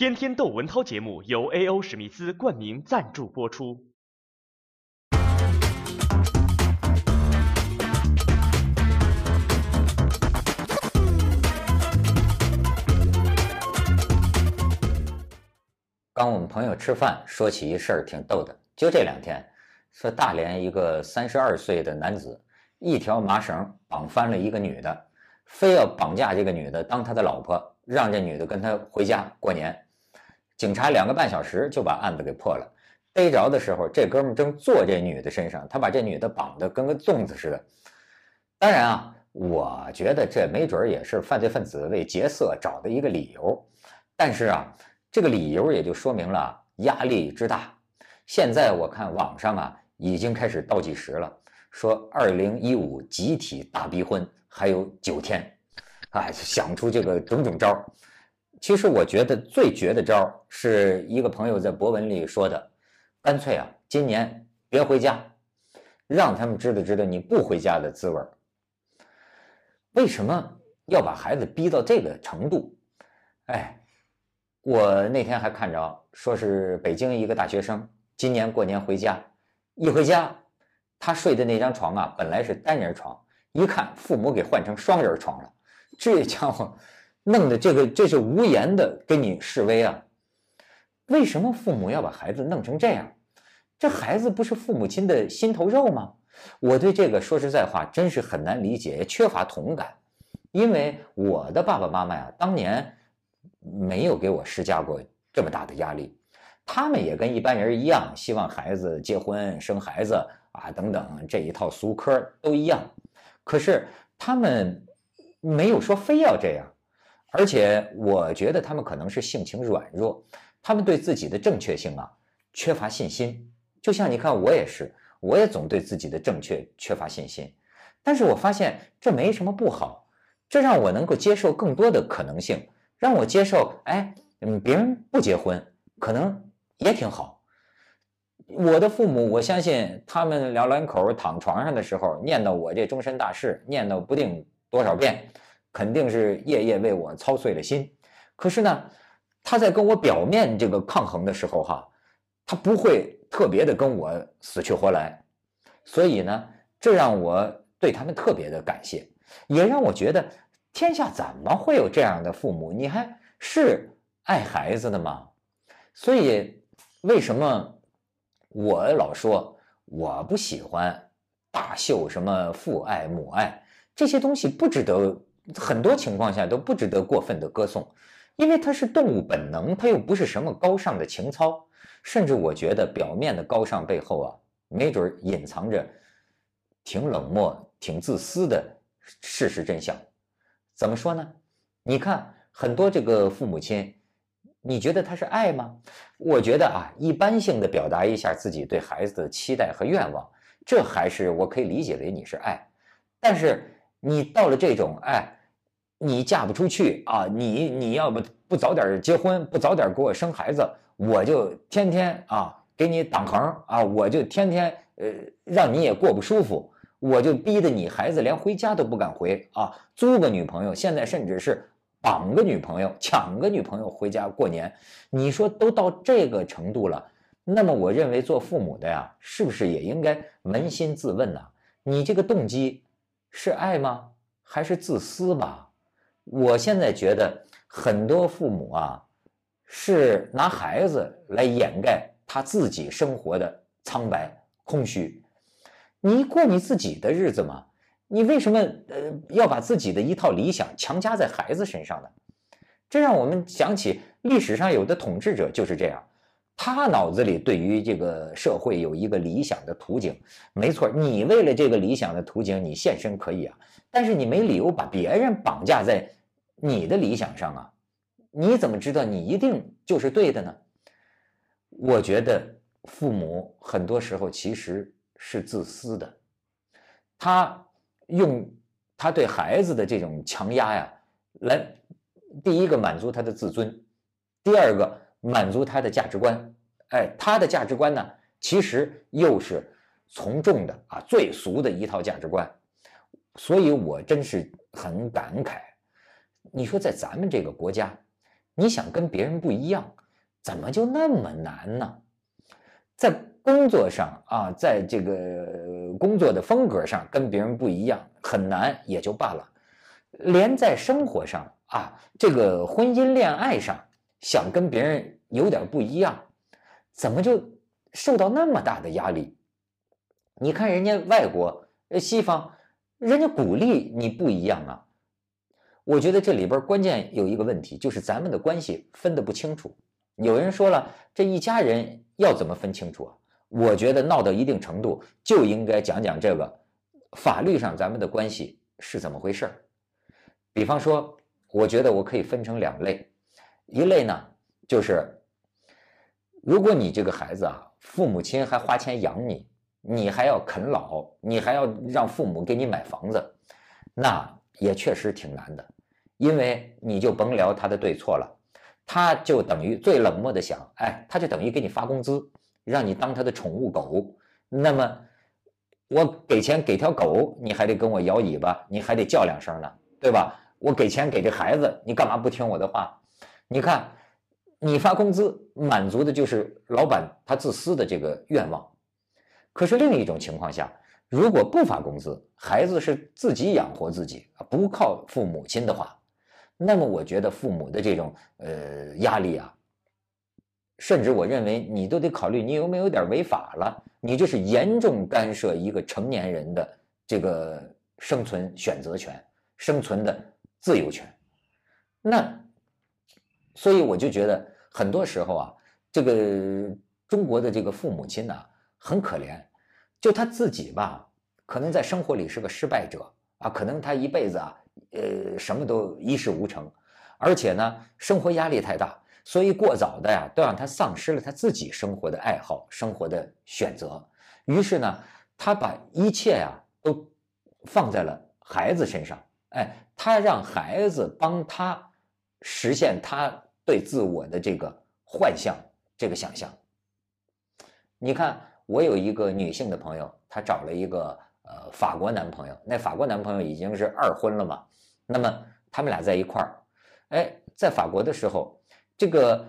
天天窦文涛节目由 A.O. 史密斯冠名赞助播出。刚我们朋友吃饭说起一事儿，挺逗的。就这两天，说大连一个三十二岁的男子，一条麻绳绑翻了一个女的，非要绑架这个女的当他的老婆，让这女的跟他回家过年。警察两个半小时就把案子给破了。逮着的时候，这哥们正坐这女的身上，他把这女的绑得跟个粽子似的。当然啊，我觉得这没准也是犯罪分子为劫色找的一个理由。但是啊。这个理由也就说明了压力之大。现在我看网上啊已经开始倒计时了，说二零一五集体大逼婚还有九天，哎，想出这个种种招其实我觉得最绝的招是一个朋友在博文里说的，干脆啊今年别回家，让他们知道知道你不回家的滋味为什么要把孩子逼到这个程度？哎。我那天还看着，说是北京一个大学生，今年过年回家，一回家，他睡的那张床啊，本来是单人床，一看父母给换成双人床了，这家伙弄的这个这是无言的跟你示威啊！为什么父母要把孩子弄成这样？这孩子不是父母亲的心头肉吗？我对这个说实在话，真是很难理解，也缺乏同感，因为我的爸爸妈妈呀，当年。没有给我施加过这么大的压力，他们也跟一般人一样，希望孩子结婚生孩子啊等等这一套俗科都一样。可是他们没有说非要这样，而且我觉得他们可能是性情软弱，他们对自己的正确性啊缺乏信心。就像你看我也是，我也总对自己的正确缺乏信心。但是我发现这没什么不好，这让我能够接受更多的可能性。让我接受，哎，嗯，别人不结婚可能也挺好。我的父母，我相信他们两两口躺床上的时候，念叨我这终身大事，念叨不定多少遍，肯定是夜夜为我操碎了心。可是呢，他在跟我表面这个抗衡的时候，哈，他不会特别的跟我死去活来。所以呢，这让我对他们特别的感谢，也让我觉得。天下怎么会有这样的父母？你还是爱孩子的吗？所以，为什么我老说我不喜欢大秀什么父爱母爱这些东西？不值得，很多情况下都不值得过分的歌颂，因为它是动物本能，它又不是什么高尚的情操。甚至我觉得，表面的高尚背后啊，没准隐藏着挺冷漠、挺自私的事实真相。怎么说呢？你看很多这个父母亲，你觉得他是爱吗？我觉得啊，一般性的表达一下自己对孩子的期待和愿望，这还是我可以理解为你是爱。但是你到了这种哎，你嫁不出去啊，你你要不不早点结婚，不早点给我生孩子，我就天天啊给你挡横啊，我就天天呃让你也过不舒服。我就逼得你孩子连回家都不敢回啊！租个女朋友，现在甚至是绑个女朋友、抢个女朋友回家过年，你说都到这个程度了，那么我认为做父母的呀，是不是也应该扪心自问呢？你这个动机是爱吗？还是自私吧？我现在觉得很多父母啊，是拿孩子来掩盖他自己生活的苍白、空虚。你过你自己的日子吗？你为什么呃要把自己的一套理想强加在孩子身上呢？这让我们想起历史上有的统治者就是这样，他脑子里对于这个社会有一个理想的图景。没错，你为了这个理想的图景，你献身可以啊，但是你没理由把别人绑架在你的理想上啊。你怎么知道你一定就是对的呢？我觉得父母很多时候其实。是自私的，他用他对孩子的这种强压呀，来第一个满足他的自尊，第二个满足他的价值观。哎，他的价值观呢，其实又是从众的啊，最俗的一套价值观。所以我真是很感慨。你说在咱们这个国家，你想跟别人不一样，怎么就那么难呢？在工作上啊，在这个工作的风格上跟别人不一样很难也就罢了，连在生活上啊，这个婚姻恋爱上想跟别人有点不一样，怎么就受到那么大的压力？你看人家外国、西方，人家鼓励你不一样啊。我觉得这里边关键有一个问题，就是咱们的关系分得不清楚。有人说了，这一家人要怎么分清楚啊？我觉得闹到一定程度，就应该讲讲这个法律上咱们的关系是怎么回事儿。比方说，我觉得我可以分成两类，一类呢就是，如果你这个孩子啊，父母亲还花钱养你，你还要啃老，你还要让父母给你买房子，那也确实挺难的。因为你就甭聊他的对错了，他就等于最冷漠的想，哎，他就等于给你发工资，让你当他的宠物狗。那么我给钱给条狗，你还得跟我摇尾巴，你还得叫两声呢，对吧？我给钱给这孩子，你干嘛不听我的话？你看，你发工资满足的就是老板他自私的这个愿望。可是另一种情况下，如果不发工资，孩子是自己养活自己，不靠父母亲的话。那么我觉得父母的这种呃压力啊，甚至我认为你都得考虑你有没有点违法了，你这是严重干涉一个成年人的这个生存选择权、生存的自由权。那所以我就觉得很多时候啊，这个中国的这个父母亲呢很可怜，就他自己吧，可能在生活里是个失败者啊，可能他一辈子啊。呃，什么都一事无成，而且呢，生活压力太大，所以过早的呀，都让他丧失了他自己生活的爱好、生活的选择。于是呢，他把一切呀都放在了孩子身上。哎，他让孩子帮他实现他对自我的这个幻象、这个想象。你看，我有一个女性的朋友，她找了一个呃法国男朋友，那法国男朋友已经是二婚了嘛。那么他们俩在一块儿，哎，在法国的时候，这个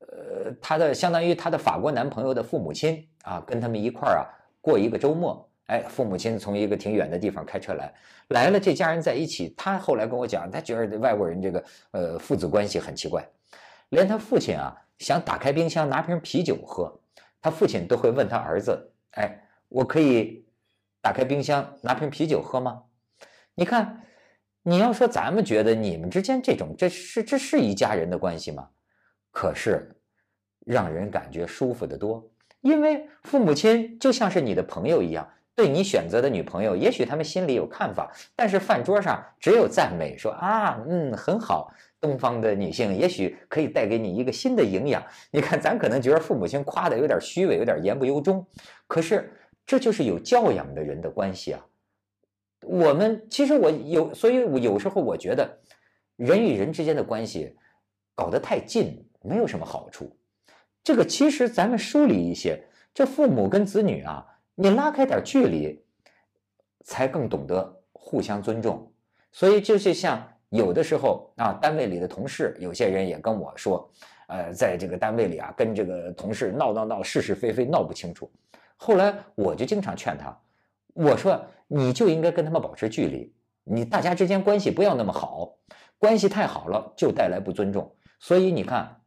呃，她的相当于她的法国男朋友的父母亲啊，跟他们一块儿啊过一个周末，哎，父母亲从一个挺远的地方开车来，来了，这家人在一起。他后来跟我讲，他觉得外国人这个呃父子关系很奇怪，连他父亲啊想打开冰箱拿瓶啤酒喝，他父亲都会问他儿子，哎，我可以打开冰箱拿瓶啤酒喝吗？你看。你要说咱们觉得你们之间这种，这是这是一家人的关系吗？可是，让人感觉舒服得多，因为父母亲就像是你的朋友一样，对你选择的女朋友，也许他们心里有看法，但是饭桌上只有赞美，说啊，嗯，很好，东方的女性也许可以带给你一个新的营养。你看，咱可能觉得父母亲夸的有点虚伪，有点言不由衷，可是这就是有教养的人的关系啊。我们其实我有，所以我有时候我觉得，人与人之间的关系搞得太近，没有什么好处。这个其实咱们梳理一些，这父母跟子女啊，你拉开点距离，才更懂得互相尊重。所以就是像有的时候啊，单位里的同事，有些人也跟我说，呃，在这个单位里啊，跟这个同事闹闹闹，是是非非闹不清楚。后来我就经常劝他。我说，你就应该跟他们保持距离，你大家之间关系不要那么好，关系太好了就带来不尊重。所以你看，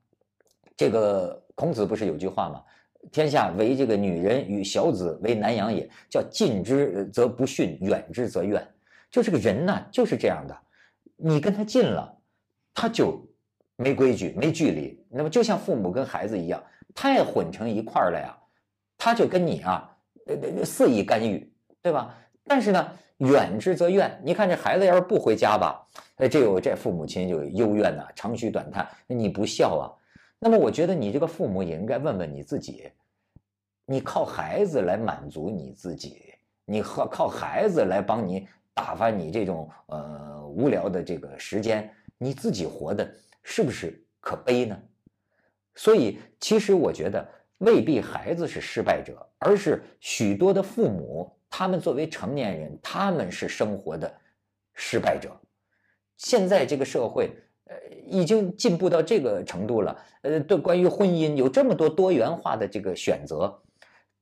这个孔子不是有句话吗？天下唯这个女人与小子为难养也，叫近之则不逊，远之则怨。就这个人呢，就是这样的，你跟他近了，他就没规矩、没距离。那么就像父母跟孩子一样，太混成一块儿了呀，他就跟你啊，呃，肆意干预。对吧？但是呢，远之则怨。你看这孩子要是不回家吧，哎，这有这父母亲就幽怨呐，长吁短叹。你不孝啊？那么我觉得你这个父母也应该问问你自己：你靠孩子来满足你自己，你和靠孩子来帮你打发你这种呃无聊的这个时间，你自己活的是不是可悲呢？所以，其实我觉得未必孩子是失败者，而是许多的父母。他们作为成年人，他们是生活的失败者。现在这个社会，呃，已经进步到这个程度了。呃，对，关于婚姻有这么多多元化的这个选择，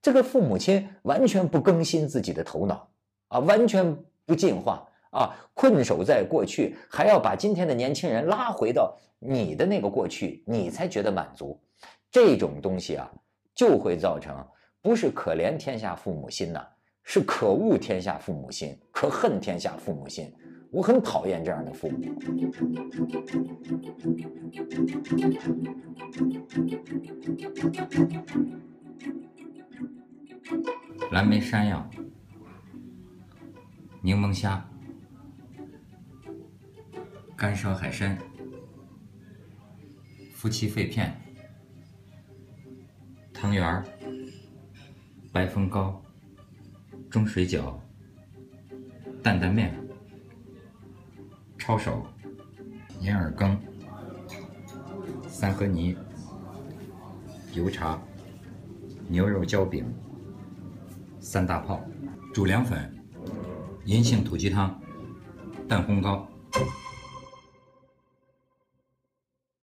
这个父母亲完全不更新自己的头脑啊，完全不进化啊，困守在过去，还要把今天的年轻人拉回到你的那个过去，你才觉得满足。这种东西啊，就会造成不是可怜天下父母心呐，是可恶天下父母心，可恨天下父母心。我很讨厌这样的父母。蓝莓山药、柠檬虾、干烧海参、夫妻肺片、汤圆儿、白凤糕、蒸水饺、担担面。抄手、银耳羹、三合泥、油茶、牛肉焦饼、三大炮、煮凉粉、银杏土鸡汤、蛋烘糕。